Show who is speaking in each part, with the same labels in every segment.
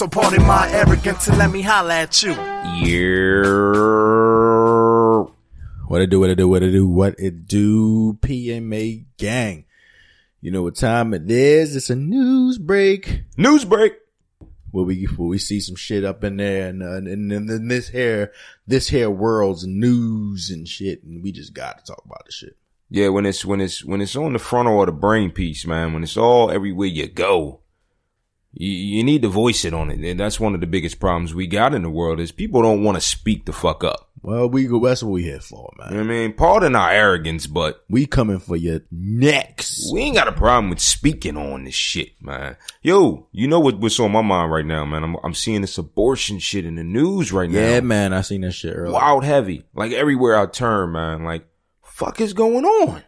Speaker 1: So pardon my arrogance and let me holla at you.
Speaker 2: Yeah. What it do, what it do, what it do, what it do, PMA gang. You know what time it is? It's a news break.
Speaker 3: News break.
Speaker 2: Where we, where we see some shit up in there and, uh, and, and then this here, this here world's news and shit. And we just got to talk about the shit.
Speaker 3: Yeah, when it's when it's when it's on the frontal of the brain piece, man. When it's all everywhere you go, you, you need to voice it on it, and that's one of the biggest problems we got in the world is people don't want to speak the fuck up.
Speaker 2: Well, we go, that's what we here for, man.
Speaker 3: You know what I mean, pardon our arrogance, but
Speaker 2: We coming for your necks.
Speaker 3: we ain't got a problem with speaking on this shit, man. Yo, you know what, what's on my mind right now, man? I'm I'm seeing this abortion shit in the news right now.
Speaker 2: Yeah, man. I seen that shit earlier.
Speaker 3: wild heavy, like everywhere I turn, man. Like, fuck is going on?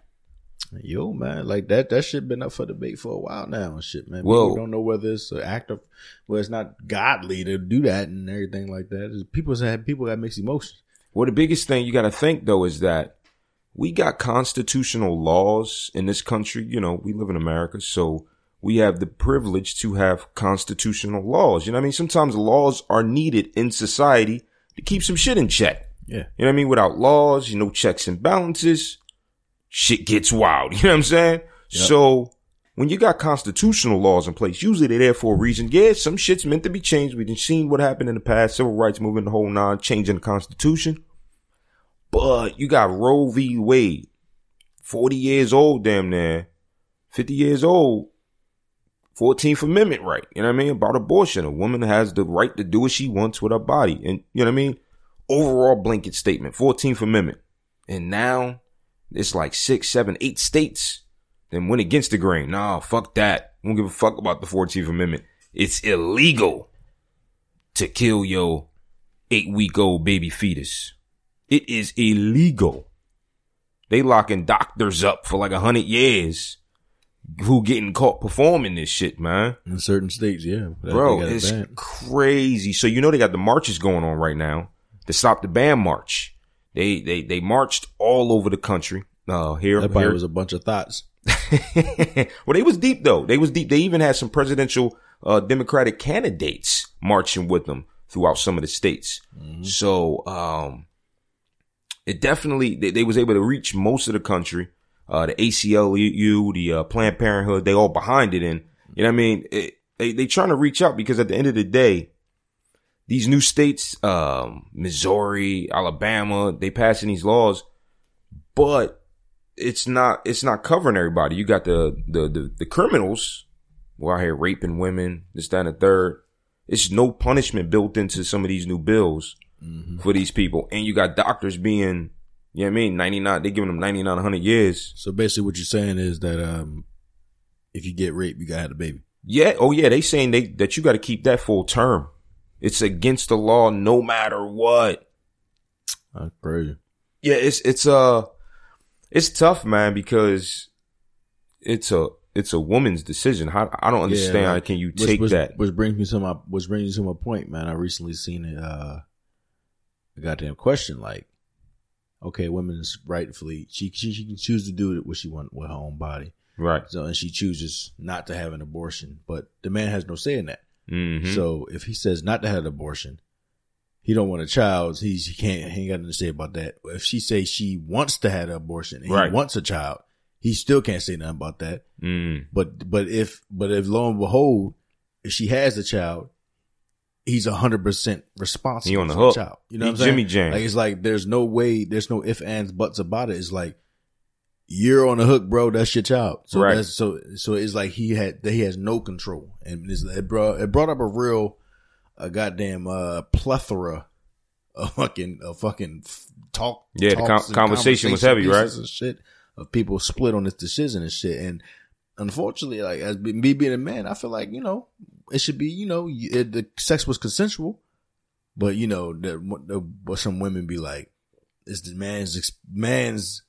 Speaker 2: Yo, man, like that, that shit been up for debate for a while now and shit, man.
Speaker 3: Well-
Speaker 2: People don't know whether it's an act of, well, it's not godly to do that and everything like that. People have, people got mixed emotions.
Speaker 3: Well, the biggest thing you got to think though is that we got constitutional laws in this country. You know, we live in America, so we have the privilege to have constitutional laws. You know what I mean? Sometimes laws are needed in society to keep some shit in check.
Speaker 2: Yeah.
Speaker 3: You know what I mean? Without laws, you know, checks and balances, shit gets wild. You know what I'm saying? So when you got constitutional laws in place, usually they're there for a reason. Yeah, some shit's meant to be changed. We've seen what happened in the past, civil rights movement, the whole nine, changing the constitution. But you got Roe v. Wade, 40 years old, damn near, 50 years old, 14th Amendment right. You know what I mean? About abortion. A woman has the right to do what she wants with her body. And you know what I mean? Overall blanket statement, 14th Amendment. And now it's like six, seven, eight states then went against the grain. Nah, fuck that. Don't give a fuck about the 14th Amendment. It's illegal to kill your eight week old baby fetus. It is illegal. They locking doctors up for like a hundred years who getting caught performing this shit, man.
Speaker 2: In certain states, yeah.
Speaker 3: Bro,
Speaker 2: it
Speaker 3: it's crazy. So you know they got the marches going on right now. The Stop the Ban March. They they they marched all over the country. Uh here,
Speaker 2: That probably
Speaker 3: here.
Speaker 2: was a bunch of thoughts.
Speaker 3: well, they was deep though. They was deep. They even had some presidential uh, Democratic candidates marching with them throughout some of the states. So um, it definitely they, they was able to reach most of the country. Uh, the ACLU, the uh, Planned Parenthood, they all behind it, and you know what I mean. It, they they trying to reach out because at the end of the day, these new states, um, Missouri, Alabama, they passing these laws, but it's not it's not covering everybody. You got the the the, the criminals who are out here raping women, this, that, and the third. It's no punishment built into some of these new bills for these people. And you got doctors being, you know what I mean, 99, they giving them 99, 100 years.
Speaker 2: So basically what you're saying is that, um, if you get raped, you gotta have a baby.
Speaker 3: Yeah. Oh yeah. They saying they, that you got to keep that full term. It's against the law no matter what.
Speaker 2: That's crazy.
Speaker 3: Yeah, it's it's uh it's tough, man, because it's a it's a woman's decision. How I don't understand
Speaker 2: Yeah, like,
Speaker 3: can you take
Speaker 2: which,
Speaker 3: that?
Speaker 2: Which brings me to my, which brings me to my point, man. I recently seen it, uh, a goddamn question like, okay, women's rightfully, she, she, she can choose to do what she want with her own body.
Speaker 3: Right.
Speaker 2: So, and she chooses not to have an abortion, but the man has no say in that.
Speaker 3: Hmm
Speaker 2: So if he says not to have an abortion, he don't want a child. He's he can't he ain't got nothing to say about that. If she say she wants to have an abortion, and
Speaker 3: Right.
Speaker 2: he wants a child, he still can't say nothing about that.
Speaker 3: mm.
Speaker 2: But but if but if lo and behold, if she has a child, he's a hundred percent responsible.
Speaker 3: He on the hook.
Speaker 2: child. You know
Speaker 3: He
Speaker 2: what I'm saying?
Speaker 3: Jimmy James.
Speaker 2: Like it's like there's no way, there's no if ands buts about it. It's like you're on the hook, bro. That's your child. So
Speaker 3: Right.
Speaker 2: that's so so it's like he had he has no control, and it brought it brought up a real a goddamn uh plethora of fucking of fucking talk.
Speaker 3: Yeah, the con- conversation was heavy, right?
Speaker 2: shit of people split on this decision and shit, and unfortunately, like as me being a man, I feel like you know it should be you know it, the sex was consensual, but you know the, the but some women be like it's the man's man's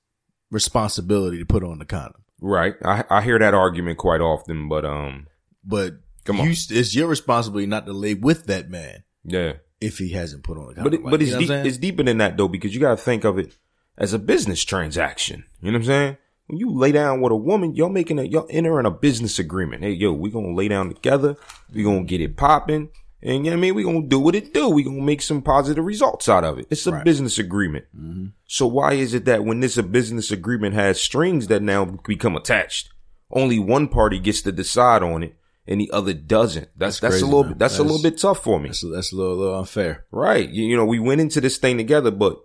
Speaker 2: responsibility to put on the condom,
Speaker 3: Right. I I hear that argument quite often, but um,
Speaker 2: but
Speaker 3: Come
Speaker 2: you,
Speaker 3: on.
Speaker 2: it's your responsibility not to lay with that man
Speaker 3: yeah.
Speaker 2: if he hasn't put on a condom.
Speaker 3: But it,
Speaker 2: Like,
Speaker 3: but it's deep, it's deeper than that though because you got to think of it as a business transaction. You know what I'm saying? When you lay down with a woman, y'all making a y'all entering a business agreement. Hey, yo, we gonna lay down together. We gonna get it popping. And you know what I mean? We're gonna do what it do. We're gonna make some positive results out of it. It's a
Speaker 2: Right.
Speaker 3: business agreement. Mm-hmm. So why is it that when this a business agreement has strings that now become attached, only one party gets to decide on it and the other doesn't? That's
Speaker 2: That's
Speaker 3: that's,
Speaker 2: crazy,
Speaker 3: a little
Speaker 2: man.
Speaker 3: bit that's, a little bit tough for me.
Speaker 2: That's that's a little, little unfair.
Speaker 3: Right. You, you know, we went into this thing together, but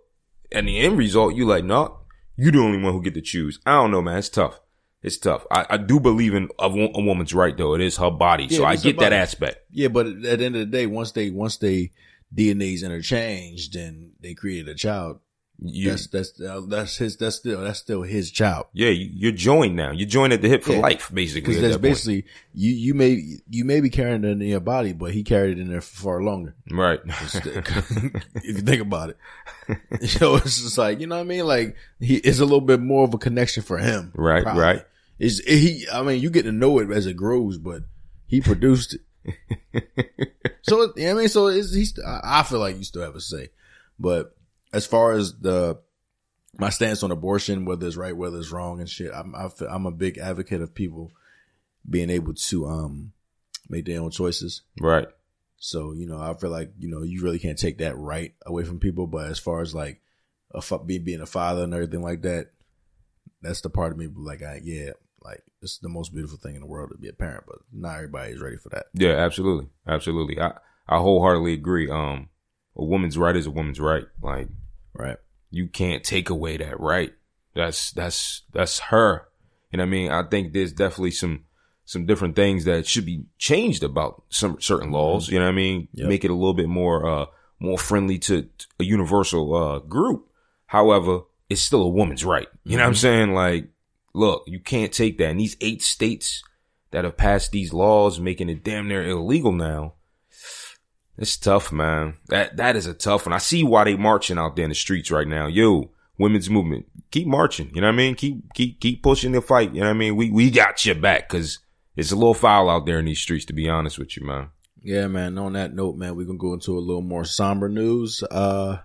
Speaker 3: at the end result, you like, no, you the only one who get to choose. I don't know, man. It's tough. It's tough. I, I do believe in a, a woman's right though. It is her body. so I get that aspect.
Speaker 2: Yeah, but at the end of the day, once they once they DNA's interchanged and they created a child,
Speaker 3: You,
Speaker 2: that's that's uh, that's his that's still that's still his child.
Speaker 3: yeah, you, you're joined now. You're joined at the hip for
Speaker 2: Yeah.
Speaker 3: life, basically.
Speaker 2: Because that's
Speaker 3: that point.
Speaker 2: basically you you may you may be carrying it in your body, but he carried it in there for far longer.
Speaker 3: Right.
Speaker 2: if you think about it, so it's just like you know what I mean. Like he it's a little bit more of a connection for him,
Speaker 3: Right, right.
Speaker 2: It's he. I mean, you get to know it as it grows, but he produced it. so you know what I mean, so he's. I feel like you still have a say, but as far as the my stance on abortion, whether it's right, whether it's wrong, and shit, I'm I feel, I'm a big advocate of people being able to um make their own choices.
Speaker 3: right.
Speaker 2: So, you know, I feel like, you know, you really can't take that right away from people. But as far as like a being, being a father and everything like that, that's the part of me like, I, yeah, like it's the most beautiful thing in the world to be a parent, but not everybody is ready for that.
Speaker 3: Yeah, absolutely. Absolutely. I, I wholeheartedly agree. Um, a woman's right is a woman's right. Like,
Speaker 2: Right.
Speaker 3: you can't take away that right. That's that's that's her. You know what I mean? I think there's definitely some some different things that should be changed about some certain laws. You know what I mean?
Speaker 2: Yep.
Speaker 3: Make it a little bit more uh more friendly to to a universal uh group. However, it's still a woman's right. You know what I'm saying? Like, look, you can't take that. And these eight states that have passed these laws making it damn near illegal now. It's tough, man. That that is a tough one. I see why they marching out there in the streets right now. Yo, women's movement, keep marching. You know what I mean? Keep keep keep pushing the fight. You know what I mean? We we got your back because it's a little foul out there in these streets. To be honest with you, man.
Speaker 2: Yeah, man. On that note, man, we're to go into a little more somber news. Uh,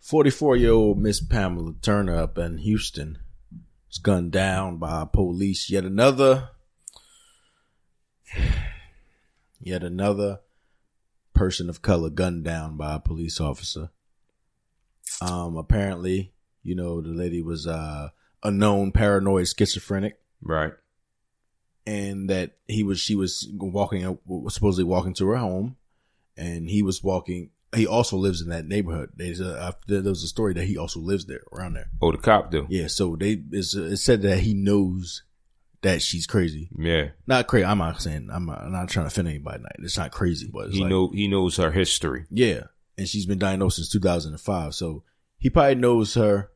Speaker 2: 44 year old Miss Pamela Turner up in Houston was gunned down by police. Yet another, yet another person of color gunned down by a police officer. Um, apparently, you know, the lady was, uh, a known paranoid schizophrenic
Speaker 3: Right.
Speaker 2: and that he was she was walking was supposedly walking to her home and he was walking he also lives in that neighborhood there's a uh, there was a story that he also lives there around there
Speaker 3: Oh, the cop do.
Speaker 2: yeah so they it's, it said that he knows that she's crazy
Speaker 3: Yeah.
Speaker 2: not crazy i'm not saying i'm not, I'm not trying to offend anybody it's not crazy but
Speaker 3: He
Speaker 2: like,
Speaker 3: know he knows her history.
Speaker 2: yeah and she's been diagnosed since 2005 so he probably knows her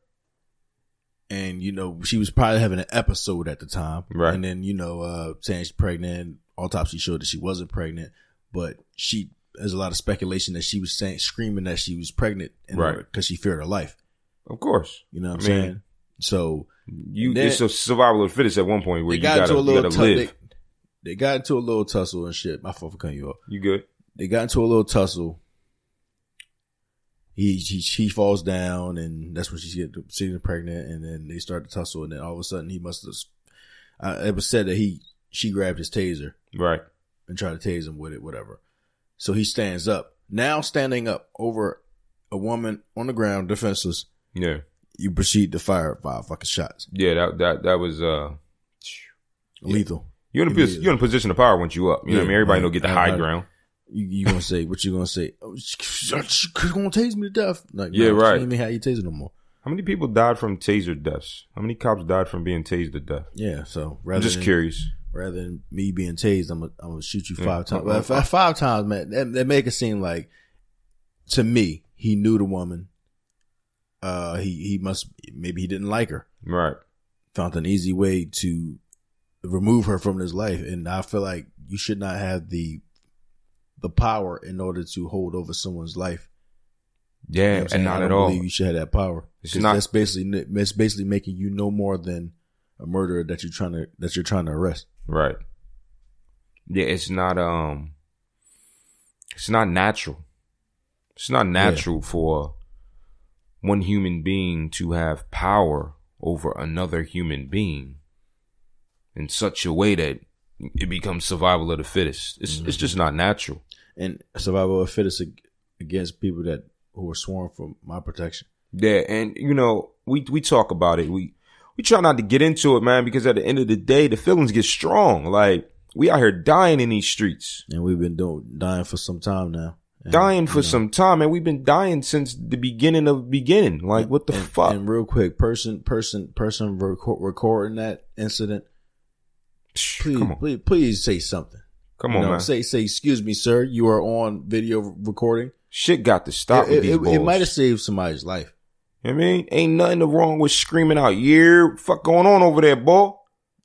Speaker 2: and you know she was probably having an episode at the time
Speaker 3: Right.
Speaker 2: and then you know uh saying she's pregnant autopsy showed that she wasn't pregnant but she there's a lot of speculation that she was saying screaming that she was pregnant
Speaker 3: Right.
Speaker 2: because she feared her life
Speaker 3: Of course.
Speaker 2: you know what i'm
Speaker 3: I mean,
Speaker 2: saying so
Speaker 3: You
Speaker 2: Then-
Speaker 3: it's a survival of the fittest at one point where you
Speaker 2: got
Speaker 3: gotta,
Speaker 2: into a
Speaker 3: you gotta
Speaker 2: tu-
Speaker 3: live.
Speaker 2: they, they got into a little tussle and shit my fault for cutting you off
Speaker 3: you good?
Speaker 2: they got into a little tussle. He he she falls down, and that's when she get she's pregnant, and then they start to tussle, and then all of a sudden he must have. Uh, it was said that he she grabbed his taser
Speaker 3: Right.
Speaker 2: and tried to tase him with it, whatever. So he stands up. Now standing up over a woman on the ground, defenseless,
Speaker 3: Yeah.
Speaker 2: You proceed to fire five fucking shots,
Speaker 3: Yeah, that that that was uh
Speaker 2: lethal.
Speaker 3: you're in a you're in a position of power once you up. You know what I mean? Everybody
Speaker 2: right.
Speaker 3: know get the high ground.
Speaker 2: You you gonna say what you gonna say? Oh, she, she, she gonna tase me to death. Like,
Speaker 3: Yeah,
Speaker 2: she
Speaker 3: right.
Speaker 2: ain't even how you tase no more.
Speaker 3: How many people died from taser deaths? How many cops died from being tased to death?
Speaker 2: Yeah, so rather
Speaker 3: I'm just
Speaker 2: than,
Speaker 3: curious.
Speaker 2: rather than me being tased, I'm gonna I'm gonna shoot you
Speaker 3: Yeah.
Speaker 2: five times. Well,
Speaker 3: uh,
Speaker 2: if- if five times, man, that, that make it seem like to me he knew the woman. Uh, he he must maybe he didn't like her.
Speaker 3: Right.
Speaker 2: Found an easy way to remove her from his life, and I feel like you should not have the the power in order to hold over someone's life. You know
Speaker 3: Yeah, and not at all.
Speaker 2: you should have that power.
Speaker 3: It's not-
Speaker 2: that's basically it's basically making you no more than a murderer that you're trying to that you're trying to arrest.
Speaker 3: Right. Yeah, it's not um it's not natural. It's not natural for one human being to have power over another human being in such a way that it becomes survival of the fittest. It's it's just not natural.
Speaker 2: and survival of the fittest against people that who are sworn for my protection.
Speaker 3: Yeah, and you know, we we talk about it. We we try not to get into it, man, because at the end of the day, the feelings get strong. Like we out here dying in these streets,
Speaker 2: And we've been doing dying for some time now.
Speaker 3: Dying for
Speaker 2: you know,
Speaker 3: some time, and we've been dying since the beginning of beginning. Like what the
Speaker 2: and,
Speaker 3: fuck?
Speaker 2: And real quick, person, person, person record, recording that incident. Please, please, please say something.
Speaker 3: come
Speaker 2: You
Speaker 3: on,
Speaker 2: know,
Speaker 3: man.
Speaker 2: Say, say, excuse me, sir. You are on video recording.
Speaker 3: Shit got to stop
Speaker 2: it,
Speaker 3: these
Speaker 2: it, it might have saved somebody's life.
Speaker 3: You know I mean, ain't nothing wrong with screaming out, "Yeah, fuck going on over there, boy."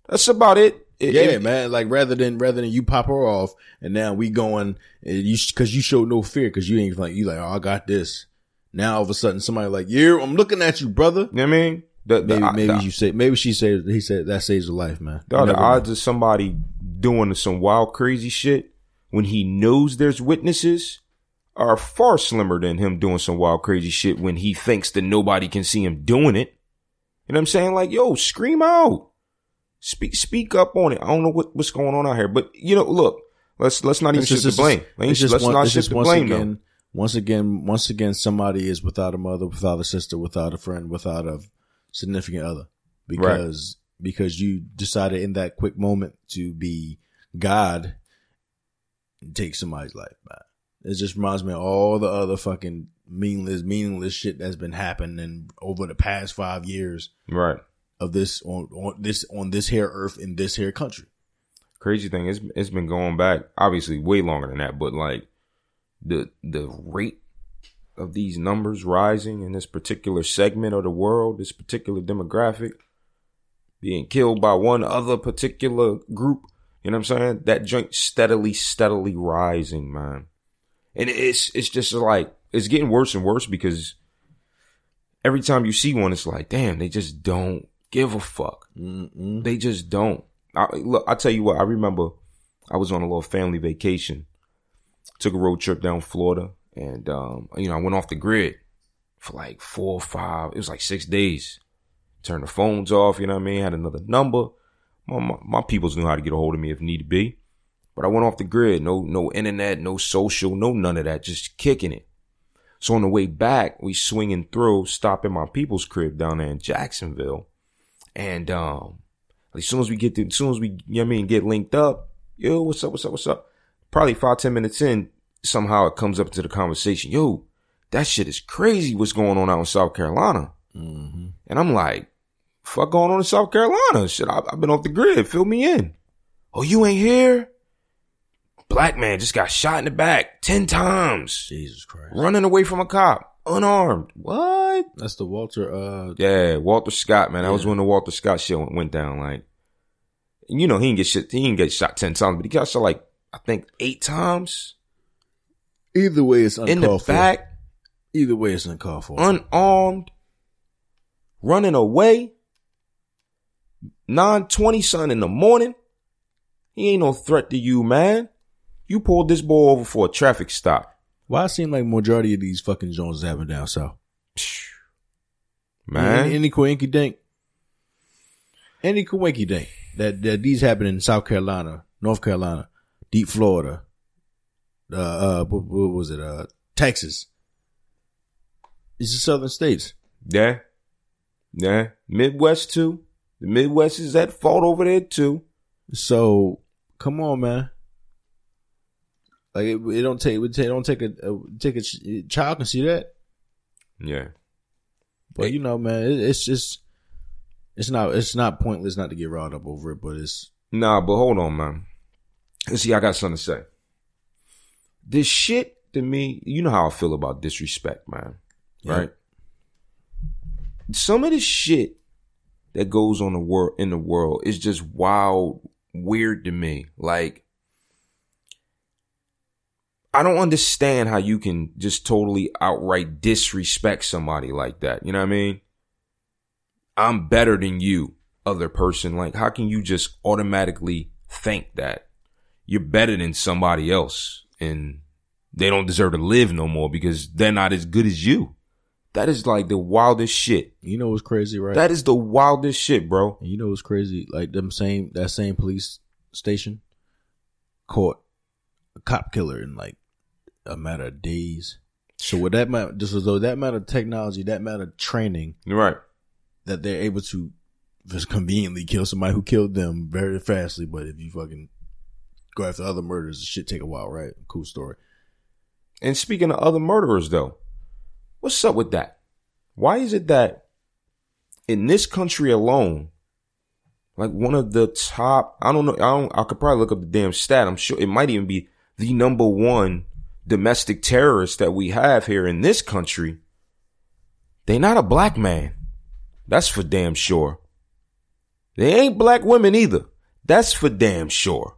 Speaker 3: That's about it. It-
Speaker 2: Yeah,
Speaker 3: it-
Speaker 2: man. Like rather than rather than you pop her off, and now we going and you because you showed no fear because you ain't like you like oh I got this. Now all of a sudden somebody like yeah I'm looking at you brother.
Speaker 3: You know what I mean? The, the,
Speaker 2: Maybe maybe
Speaker 3: the-
Speaker 2: you say maybe she said he said that saves a life, man. You
Speaker 3: the
Speaker 2: know.
Speaker 3: odds of somebody doing some wild, crazy shit when he knows there's witnesses are far slimmer than him doing some wild, crazy shit when he thinks that nobody can see him doing it. You know what I'm saying? Like, yo, scream out. Speak, speak up on it. I don't know what, what's going on out here, but you know, look, let's, let's not even shift
Speaker 2: just-
Speaker 3: the blame. Let's,
Speaker 2: just
Speaker 3: let's
Speaker 2: one-
Speaker 3: not shift
Speaker 2: just
Speaker 3: the
Speaker 2: once
Speaker 3: blame though.
Speaker 2: again, once again, once again, somebody is without a mother, without a sister, without a friend, without a significant other, because because you decided in that quick moment to be God, and take somebody's life. Man. It just reminds me of all the other fucking meaningless, meaningless shit that's been happening over the past five years
Speaker 3: Right.
Speaker 2: Of this on, on this on this here earth in this here country.
Speaker 3: crazy thing is it's been going back obviously way longer than that but like the the rate of these numbers rising in this particular segment of the world this particular demographic being killed by one other particular group you know what i'm saying that joint steadily steadily rising man and it's it's just like it's getting worse and worse because every time you see one it's like damn they just don't give a fuck
Speaker 2: Mm-mm.
Speaker 3: they just don't. I, look, I tell you what. I remember I was on a little family vacation. Took a road trip down Florida, and um, you know I went off the grid for like four or five. It was like six days. Turned the phones off. You know what I mean? Had another number. My, my, my peoples knew how to get a hold of me if need be. But I went off the grid. No no internet, no social, no none of that. Just kicking it. So on the way back, we swinging through, stopping my people's crib down there in Jacksonville. And um, as soon as we get to, as soon as we, you know I mean, get linked up, yo, what's up, what's up, what's up? Probably five, ten minutes in, somehow it comes up into the conversation. Yo, that shit is crazy what's going on out in South Carolina.
Speaker 2: Mm-hmm.
Speaker 3: And I'm like, fuck going on in South Carolina? Shit, I, I've been off the grid. Fill me in. Oh, you ain't here? Black man just got shot in the back 10 times.
Speaker 2: Jesus Christ.
Speaker 3: Running away from a cop. Unarmed. What?
Speaker 2: That's the Walter. Uh,
Speaker 3: Yeah, Walter Scott, man. That was when the Walter Scott shit went- went down. Like, you know, he didn't get shit. He didn't get shot ten times, but he got shot like I think eight times
Speaker 2: either way, it's
Speaker 3: in the
Speaker 2: for.
Speaker 3: back,
Speaker 2: Either way, it's uncalled for.
Speaker 3: unarmed, running away. Nine twenty son in the morning. He ain't no threat to you, man. You pulled this boy over for a traffic stop,
Speaker 2: Why it seem like majority of these fucking Joneses happen down south?
Speaker 3: man.
Speaker 2: Any, any coinky dink. Any coinky dink that that these happen in South Carolina, North Carolina, deep Florida, uh, uh, what, what was it? Uh, Texas. It's the southern states.
Speaker 3: Yeah. Yeah. Midwest too. The Midwest is at fault over there too.
Speaker 2: So come on, man. Like it, it don't take it don't take a, a take a ch- child can see that,
Speaker 3: Yeah.
Speaker 2: but you know, man, it, it's just it's not it's not pointless not to get riled up over it, but it's
Speaker 3: Nah, but hold on, man. Let's see, I got something to say. This shit to me, you know how I feel about disrespect, man.
Speaker 2: Yeah.
Speaker 3: Right? Some of the shit that goes on the world in the world is just wild, weird to me. Like, I don't understand how you can just totally outright disrespect somebody like that. You know what I mean? I'm better than you, other person. Like, how can you just automatically think that you're better than somebody else and they don't deserve to live no more because they're not as good as you? That is like the wildest shit.
Speaker 2: you know what's crazy, right?
Speaker 3: That is the wildest shit, bro.
Speaker 2: You know what's crazy? Like them same that same police station caught a cop killer in like a matter of days. So with that matter, just as though that amount of technology, that amount of training,
Speaker 3: Right.
Speaker 2: that they're able to just conveniently kill somebody who killed them very fastly. But if you fucking go after other murders, it should take a while, right? Cool story.
Speaker 3: And speaking of other murderers, though, what's up with that? Why is it that in this country alone, like one of the top, I don't know, I don't, I could probably look up the damn stat. I'm sure it might even be the number one domestic terrorist that we have here in this country. They not a black man. That's for damn sure. They ain't black women either. That's for damn sure.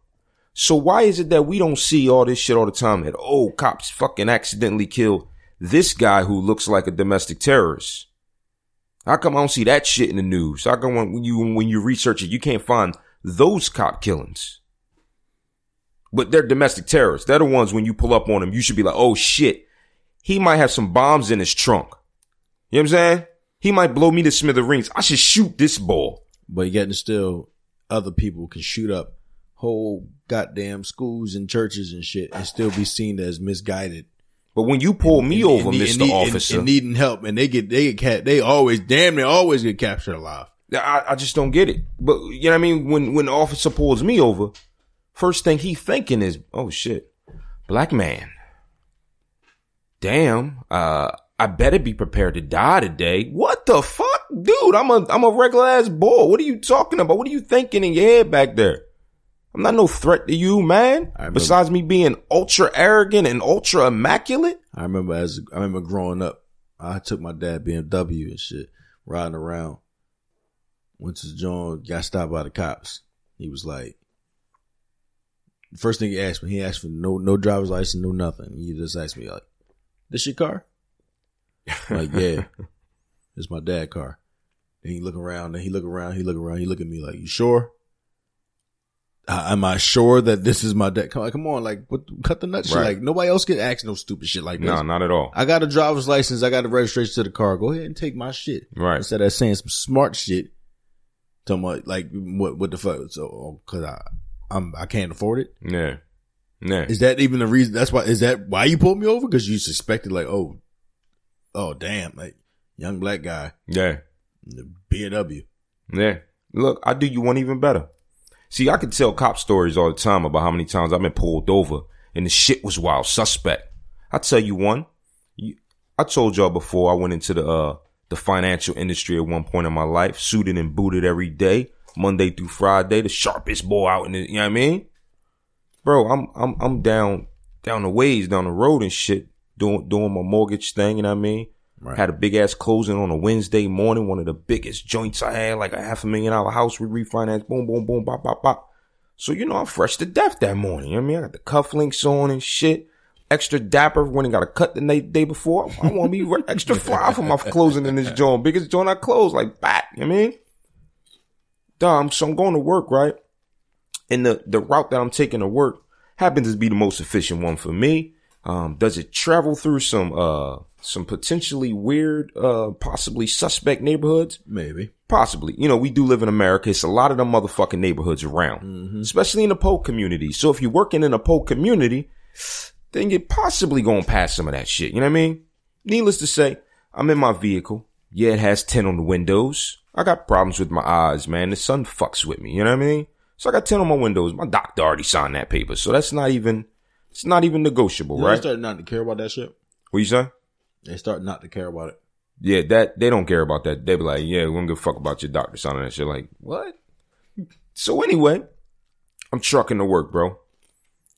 Speaker 3: So why is it that we don't see all this shit all the time that, oh, cops fucking accidentally killed this guy who looks like a domestic terrorist? How come I don't see that shit in the news? How come when you, when you research it, you can't find those cop killings? But they're domestic terrorists. They're the ones when you pull up on them, you should be like, oh shit, he might have some bombs in his trunk. You know what I'm saying? He might blow me to smithereens. I should shoot this ball.
Speaker 2: But yet and still, other people can shoot up whole goddamn schools and churches and shit and still be seen as misguided.
Speaker 3: But when you pull me
Speaker 2: And-
Speaker 3: over,
Speaker 2: and-
Speaker 3: Mr.
Speaker 2: and- and-
Speaker 3: Officer,
Speaker 2: and needing help, and they get they get they always damn they always get captured alive.
Speaker 3: I, I just don't get it. But you know what I mean? When when the officer pulls me over, first thing he thinking is, oh shit, black man. Damn, uh, I better be prepared to die today. What the fuck? Dude, I'm a I'm a regular ass boy. What are you talking about? What are you thinking in your head back there? I'm not no threat to you, man.
Speaker 2: Remember-
Speaker 3: Besides me being ultra arrogant and ultra immaculate.
Speaker 2: I remember as I remember growing up, I took my dad BMW and shit, riding around. Went to John, got stopped by the cops. He was like, first thing he asked me, he asked for no no driver's license, no nothing. He just asked me like, "This your car?" I'm like, yeah, it's my dad car. Then he look around, then he look around, he look around, he look at me like, "You sure?" Am I sure that this is my dad? Come on, come on, like, what? Cut the nut shit.
Speaker 3: Right.
Speaker 2: Like, nobody else can ask no stupid shit like this.
Speaker 3: No, not at all.
Speaker 2: I got a driver's license. I got a registration to the car. Go ahead and take my shit.
Speaker 3: Right.
Speaker 2: Instead of saying some smart shit. Talking about like what what the fuck? So oh, cause I I'm I can't afford it.
Speaker 3: Yeah. Yeah.
Speaker 2: Is that even the reason? That's why. Is that why you pulled me over? Because you suspected like oh oh damn like young black guy
Speaker 3: Yeah.
Speaker 2: the BMW.
Speaker 3: Yeah. Look, I do you one even better. See, I can tell cop stories all the time about how many times I've been pulled over and the shit was wild suspect. I tell you one. You, I told y'all before I went into the uh the financial industry at one point in my life, suited and booted every day, Monday through Friday, the sharpest boy out in the, you know what I mean? Bro, I'm I'm I'm down down the ways, down the road and shit, doing doing my mortgage thing, you know what I mean?
Speaker 2: Right.
Speaker 3: Had a big ass closing on a Wednesday morning, one of the biggest joints I had, like a half a million dollar house we refinanced, boom, boom, boom, bop, bop, bop. So, you know, I'm fresh to death that morning. You know what I mean? I got the cufflinks on and shit. Extra dapper when I got a cut the day, day before. I want to be extra fly for my closing in this joint. Biggest joint I closed, like bat. You know what I mean? So I'm going to work, right? And the, the route that I'm taking to work happens to be the most efficient one for me. Um, does it travel through some, uh, some potentially weird, uh, possibly suspect neighborhoods?
Speaker 2: Maybe.
Speaker 3: Possibly. You know, we do live in America. It's a lot of them motherfucking neighborhoods around, especially in the Poe community. So if you're working in a Poe community, then you're possibly going past some of that shit. You know what I mean? Needless to say, I'm in my vehicle. Yeah, it has 10 on the windows. I got problems with my eyes, man. The sun fucks with me. You know what I mean? So I got 10 on my windows. My doctor already signed that paper. So that's not even, it's not even negotiable,
Speaker 2: They
Speaker 3: right?
Speaker 2: They start not to care about that shit.
Speaker 3: What you say?
Speaker 2: They start not to care about it.
Speaker 3: Yeah, that they don't care about that. They be like, yeah, we don't give a fuck about your doctor signing that shit. Like, what? So anyway, I'm trucking to work, bro.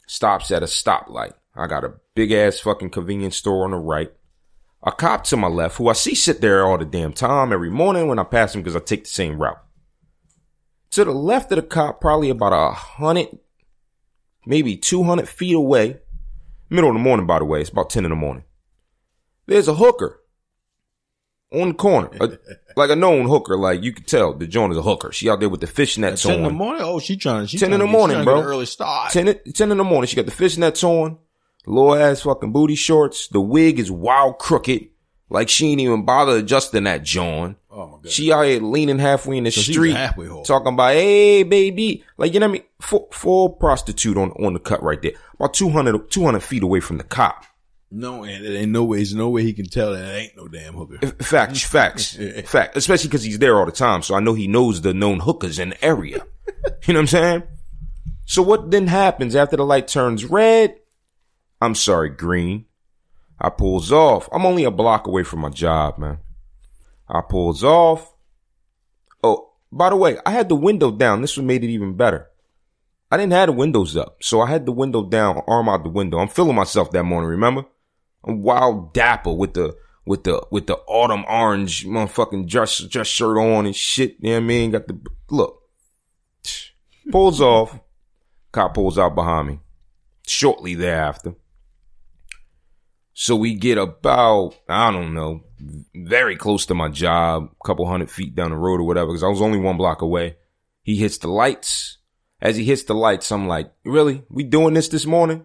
Speaker 3: Stops at a stoplight. I got a big ass fucking convenience store on the right. A cop to my left, who I see sit there all the damn time every morning when I pass him because I take the same route. To the left of the cop, probably about a hundred, maybe 200 feet away. Middle of the morning, by the way. It's about 10 in the morning. There's a hooker on the corner, a- like a known hooker. Like you could tell, the joint is a hooker. She out there with the fishnets
Speaker 2: Ten in the morning. Oh, she trying. She
Speaker 3: 10 in the morning,
Speaker 2: trying to
Speaker 3: bro.
Speaker 2: get an Early start.
Speaker 3: 10, 10 in the morning. She got the fishnets on, little ass fucking booty shorts. The wig is wild crooked. Like she ain't even bother adjusting that John.
Speaker 2: Oh my god.
Speaker 3: She out here leaning halfway in the
Speaker 2: So
Speaker 3: street,
Speaker 2: halfway whore.
Speaker 3: talking about, hey, baby. Like, you know what I mean? Full, full prostitute on, on the cut right there. About 200, 200 feet away from the cop.
Speaker 2: No, and there ain't no way, there's no way he can tell that it ain't no damn hooker.
Speaker 3: Facts, facts, fact. Especially because he's there all the time, so I know he knows the known hookers in the area. you know what I'm saying? So what then happens after the light turns red? I'm sorry, green. I pulls off. I'm only a block away from my job, man. I pulls off. Oh, by the way, I had the window down. This one made it even better. I didn't have the windows up, so I had the window down, arm out the window. I'm feeling myself that morning. Remember? I'm wild dapper with the with the with the autumn orange motherfucking dress dress shirt on and shit. You know what I mean? Got the look. Pulls off. Cop pulls out behind me. Shortly thereafter. So we get about, I don't know, very close to my job, a couple hundred feet down the road or whatever, because I was only one block away. He hits the lights. As he hits the lights, I'm like, really? We doing this this morning?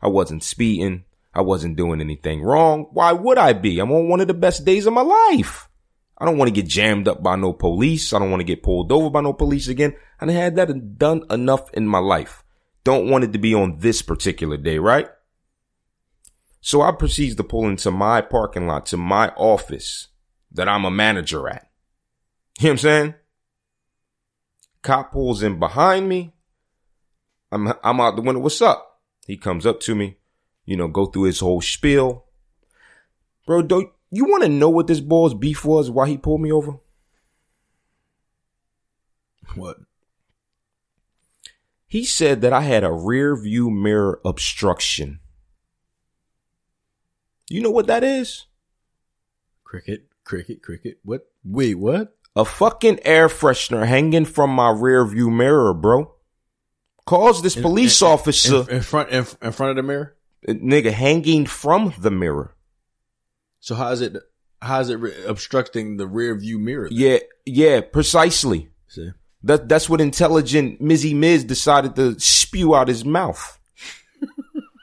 Speaker 3: I wasn't speeding. I wasn't doing anything wrong. Why would I be? I'm on one of the best days of my life. I don't want to get jammed up by no police. I don't want to get pulled over by no police again. I had that done enough in my life. Don't want it to be on this particular day, right? So I proceeds to pull into my parking lot to my office that I'm a manager at. You know what I'm saying? Cop pulls in behind me. I'm I'm out the window. What's up? He comes up to me, you know, go through his whole spiel. Bro, do you want to know what this boy's beef was? Why he pulled me over?
Speaker 2: What?
Speaker 3: He said that I had a rear view mirror obstruction. You know what that is?
Speaker 2: Cricket, cricket, cricket. What? Wait, what?
Speaker 3: A fucking air freshener hanging from my rear view mirror, bro. Calls this police
Speaker 2: in,
Speaker 3: officer
Speaker 2: in, in front in, in, front of the mirror.
Speaker 3: Uh, nigga, hanging from the mirror.
Speaker 2: So how is it? How is it re- obstructing the rear view mirror?
Speaker 3: Then? Yeah, yeah, precisely.
Speaker 2: See?
Speaker 3: That that's what intelligent Mizzy Miz decided to spew out his mouth.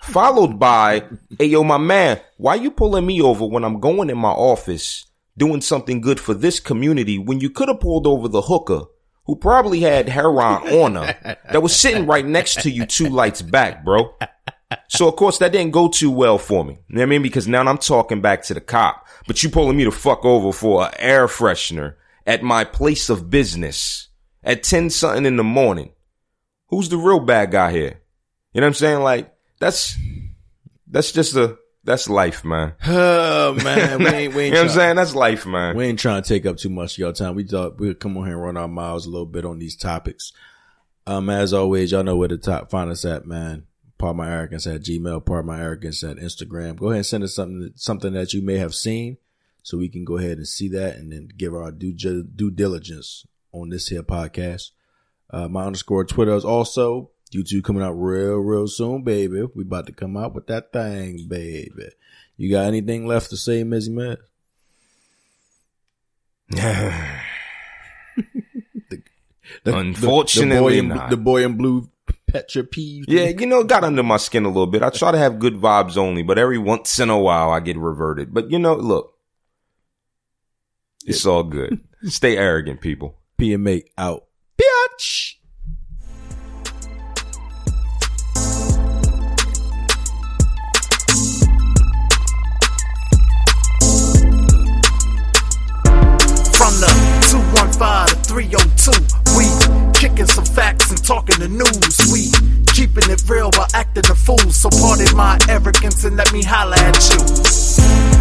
Speaker 3: Followed by, hey yo, my man, why you pulling me over when I'm going in my office doing something good for this community when you could have pulled over the hooker who probably had heroin on her that was sitting right next to you two lights back, bro. So of course that didn't go too well for me. You know what I mean? Because now I'm talking back to the cop, but you pulling me to fuck over for an air freshener at my place of business at 10 something in the morning. Who's the real bad guy here? You know what I'm saying? Like, that's, that's just a, that's life, man.
Speaker 2: Oh man, we ain't, we ain't
Speaker 3: you know what I'm saying? That's life, man.
Speaker 2: We ain't trying to take up too much of your time. We thought we'd come on here and run our miles a little bit on these topics. Um, as always, y'all know where to top find us at, man. Part my arrogance at Gmail, part my arrogance at Instagram. Go ahead and send us something, something that you may have seen so we can go ahead and see that and then give our due, due diligence on this here podcast. Uh, my underscore Twitter is also YouTube coming out real, real soon, baby. We about to come out with that thing, baby. You got anything left to say, Mizzy Man?
Speaker 3: the, the, Unfortunately,
Speaker 2: the, boy in,
Speaker 3: not.
Speaker 2: the boy in blue Petra peeve.
Speaker 3: Yeah, you know, got under my skin a little bit. I try to have good vibes only, but every once in a while I get reverted. But you know, look, it's all good. Stay arrogant, people.
Speaker 2: PMA out.
Speaker 1: My arrogance and let me holler at you.